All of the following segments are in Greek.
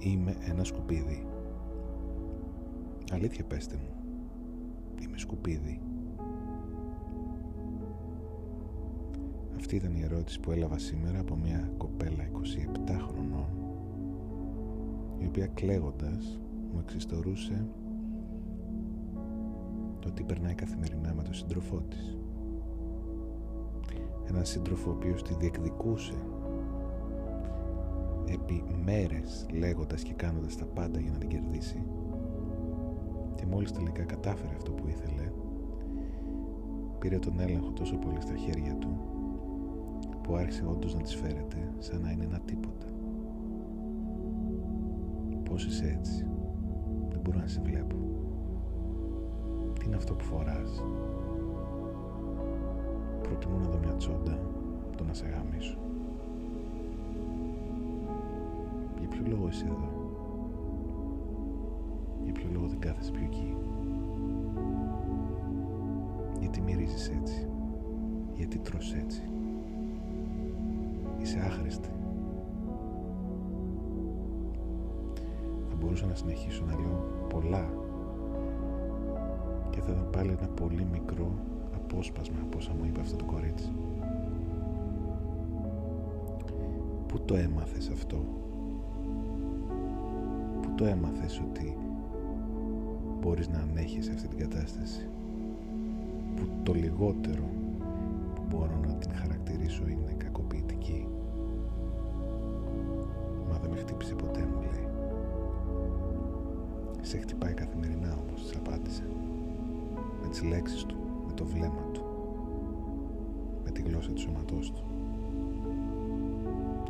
Είμαι ένα σκουπίδι. Αλήθεια πέστε μου. Είμαι σκουπίδι. Αυτή ήταν η ερώτηση που έλαβα σήμερα από μια κοπέλα 27 χρονών η οποία κλαίγοντας μου εξιστορούσε το ότι περνάει καθημερινά με τον σύντροφό της. Ένα σύντροφο ο οποίος τη διεκδικούσε επί μέρες λέγοντας και κάνοντας τα πάντα για να την κερδίσει και μόλις τελικά κατάφερε αυτό που ήθελε πήρε τον έλεγχο τόσο πολύ στα χέρια του που άρχισε όντως να της φέρεται σαν να είναι ένα τίποτα. Πώς είσαι έτσι, δεν μπορώ να σε βλέπω. Τι είναι αυτό που φοράς; Προτιμώ να δω μια τσόντα, το να σε γαμίσω. Είσαι εδώ. Για ποιο λόγο δεν κάθεσαι πιο εκεί; Γιατί μυρίζεις έτσι; Γιατί τρως έτσι; Είσαι άχρηστη. Θα μπορούσα να συνεχίσω να λέω πολλά και θα ήταν πάλι ένα πολύ μικρό απόσπασμα από όσα μου είπε αυτό το κορίτσι. Πού το έμαθες αυτό; Πού το έμαθες ότι μπορείς να ανέχεις αυτή την κατάσταση; Που το λιγότερο που μπορώ να την χαρακτηρίσω είναι κακοποιητική. Μα δεν με χτύπησε ποτέ μου λέει. Σε χτυπάει καθημερινά όμως, της απάντησε. Με τις λέξεις του, με το βλέμμα του, με τη γλώσσα του σώματός του.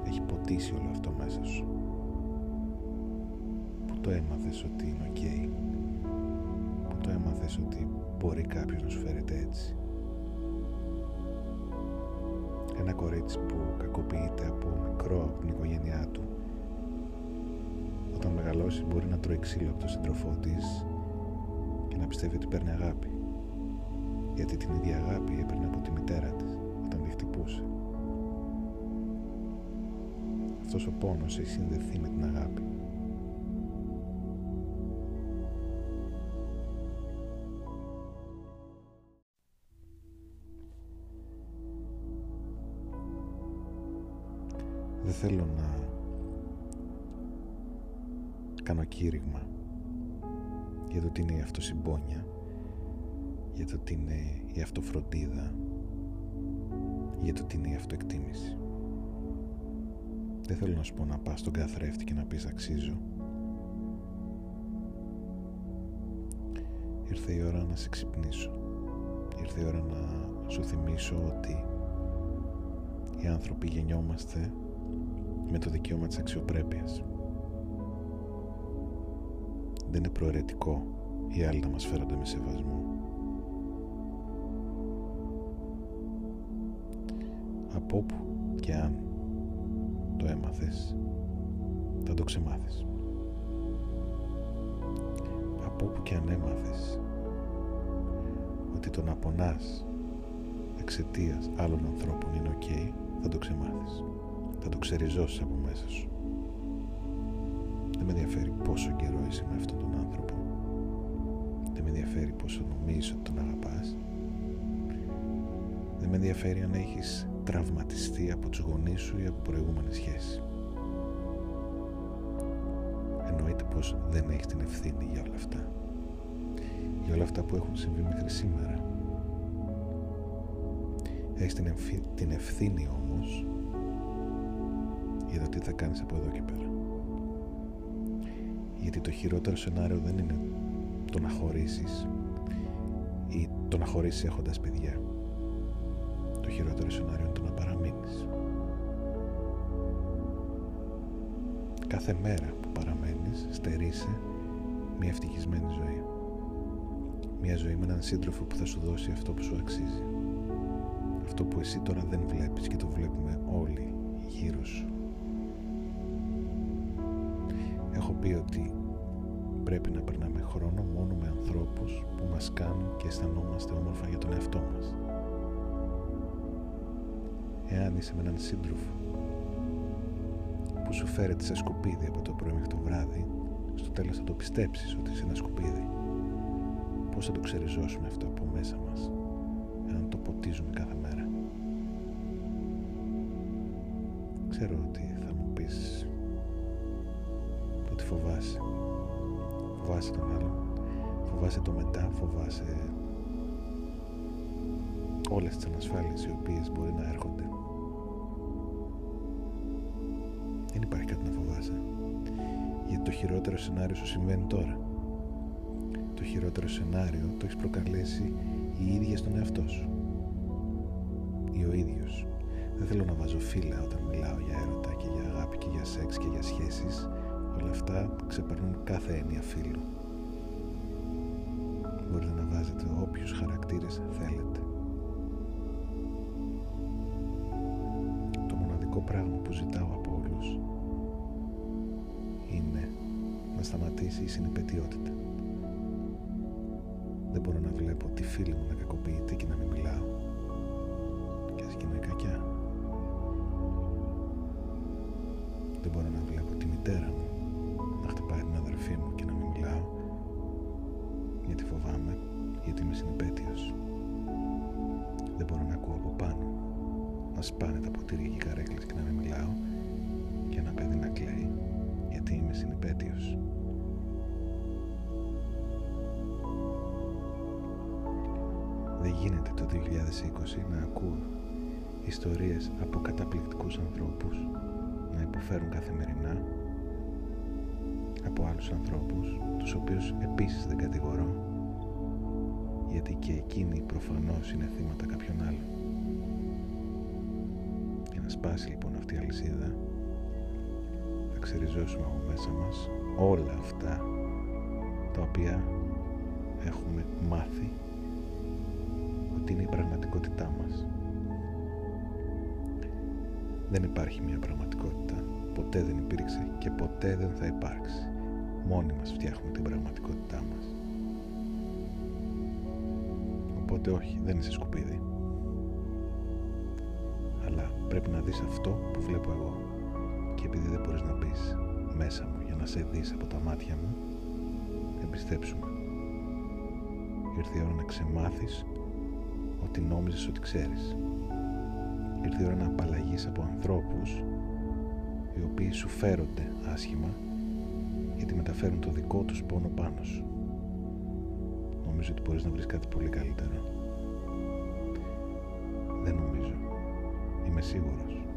Έχει ποτίσει όλο αυτό μέσα σου. Πού το έμαθες ότι είναι οκ; Πού το έμαθες ότι μπορεί κάποιος να σου φέρεται έτσι; Ένα κορίτσι που κακοποιείται από μικρό από την οικογένειά του όταν μεγαλώσει μπορεί να τρώει ξύλο από τον σύντροφό της και να πιστεύει ότι παίρνει αγάπη. Γιατί την ίδια αγάπη έπαιρνε από τη μητέρα της όταν τη χτυπούσε. Αυτός ο πόνος έχει συνδεθεί με την αγάπη. Θέλω να κάνω κήρυγμα για το τι είναι η αυτοσυμπόνια για το τι είναι η αυτοφροντίδα για το τι είναι η αυτοεκτίμηση. Δεν θέλω να σου πω να πας στον καθρέφτη και να πεις αξίζω ήρθε η ώρα να σε ξυπνήσω. Ήρθε η ώρα να σου θυμίσω ότι οι άνθρωποι γεννιόμαστε με το δικαίωμα της αξιοπρέπειας δεν είναι προαιρετικό οι άλλοι να μας φέρονται με σεβασμό. Από όπου και αν το έμαθες, θα το ξεμάθεις. Από όπου και αν έμαθες ότι το να πονάς εξαιτίας άλλων ανθρώπων είναι ok, θα το ξεμάθεις. Θα το ξεριζώσεις από μέσα σου. Δεν με ενδιαφέρει πόσο καιρό είσαι με αυτόν τον άνθρωπο. Δεν με ενδιαφέρει πόσο νομίζεις ότι τον αγαπάς. Δεν με ενδιαφέρει αν έχεις τραυματιστεί από τους γονείς σου ή από προηγούμενη σχέση. Εννοείται πως δεν έχεις την ευθύνη για όλα αυτά. Για όλα αυτά που έχουν συμβεί μέχρι σήμερα. Έχεις την, την ευθύνη όμως για το τι θα κάνεις από εδώ και πέρα. Γιατί το χειρότερο σενάριο δεν είναι το να χωρίσεις ή το να χωρίσεις έχοντας παιδιά. Το χειρότερο σενάριο είναι το να παραμείνεις. Κάθε μέρα που παραμένεις στερείσαι μια ευτυχισμένη ζωή. Μια ζωή με έναν σύντροφο που θα σου δώσει αυτό που σου αξίζει. Αυτό που εσύ τώρα δεν βλέπεις και το βλέπουμε όλοι γύρω σου έχω πει ότι πρέπει να περνάμε χρόνο μόνο με ανθρώπους που μας κάνουν και αισθανόμαστε όμορφα για τον εαυτό μας. Εάν είσαι με έναν σύντροφο που που σου φέρεται σε σκουπίδι από το πρωί μέχρι το βράδυ, στο τέλος θα το πιστέψεις ότι είσαι ένα σκουπίδι. Πώς θα το ξεριζώσουμε αυτό από μέσα μας, εάν το ποτίζουμε κάθε μέρα; Ξέρω ότι φοβάσαι. Φοβάσαι τον άλλο, φοβάσαι το μετά, φοβάσαι όλες τις ανασφάλειες οι οποίες μπορεί να έρχονται. Δεν υπάρχει κάτι να φοβάσαι. Γιατί το χειρότερο σενάριο σου συμβαίνει τώρα. Το χειρότερο σενάριο το έχεις προκαλέσει η ίδια στον εαυτό σου. Ή ο ίδιος. Δεν θέλω να βάζω φύλλα όταν μιλάω για έρωτα και για αγάπη και για σεξ και για σχέσεις. Όλα αυτά ξεπερνούν κάθε έννοια φίλου. Μπορείτε να βάζετε όποιους χαρακτήρες θέλετε. Το μοναδικό πράγμα που ζητάω από όλους είναι να σταματήσει η συνυπετιότητα. Δεν μπορώ να βλέπω τη φίλη μου να κακοποιείται και να μην μιλάω. Και ας γίνω η κακιά. Να σπάνε τα ποτήρια και οι καρέκλες και να μην μιλάω και ένα παιδί να κλαίει γιατί είμαι συνυπέτειος. Δεν γίνεται το 2020 να ακούω ιστορίες από καταπληκτικούς ανθρώπους να υποφέρουν καθημερινά από άλλους ανθρώπους τους οποίους επίσης δεν κατηγορώ γιατί και εκείνοι προφανώς είναι θύματα κάποιον άλλων. Για να σπάσει λοιπόν αυτή η αλυσίδα θα ξεριζώσουμε από μέσα μας όλα αυτά τα οποία έχουμε μάθει ότι είναι η πραγματικότητά μας. Δεν υπάρχει μια πραγματικότητα. Ποτέ δεν υπήρξε και ποτέ δεν θα υπάρξει. Μόνοι μας φτιάχνουμε την πραγματικότητά μας. Οπότε όχι, δεν είσαι σκουπίδι. Αλλά πρέπει να δεις αυτό που βλέπω εγώ. Και επειδή δεν μπορείς να μπεις μέσα μου για να σε δεις από τα μάτια μου, εμπιστέψουμε. Ήρθε η ώρα να ξεμάθεις ότι νόμιζες ότι ξέρεις. Ήρθε η ώρα να απαλλαγείς από ανθρώπους οι οποίοι σου φέρονται άσχημα γιατί μεταφέρουν το δικό τους πόνο πάνω σου. Νομίζω ότι μπορείς να βρεις κάτι πολύ καλύτερο. Δεν νομίζω. Είμαι σίγουρος.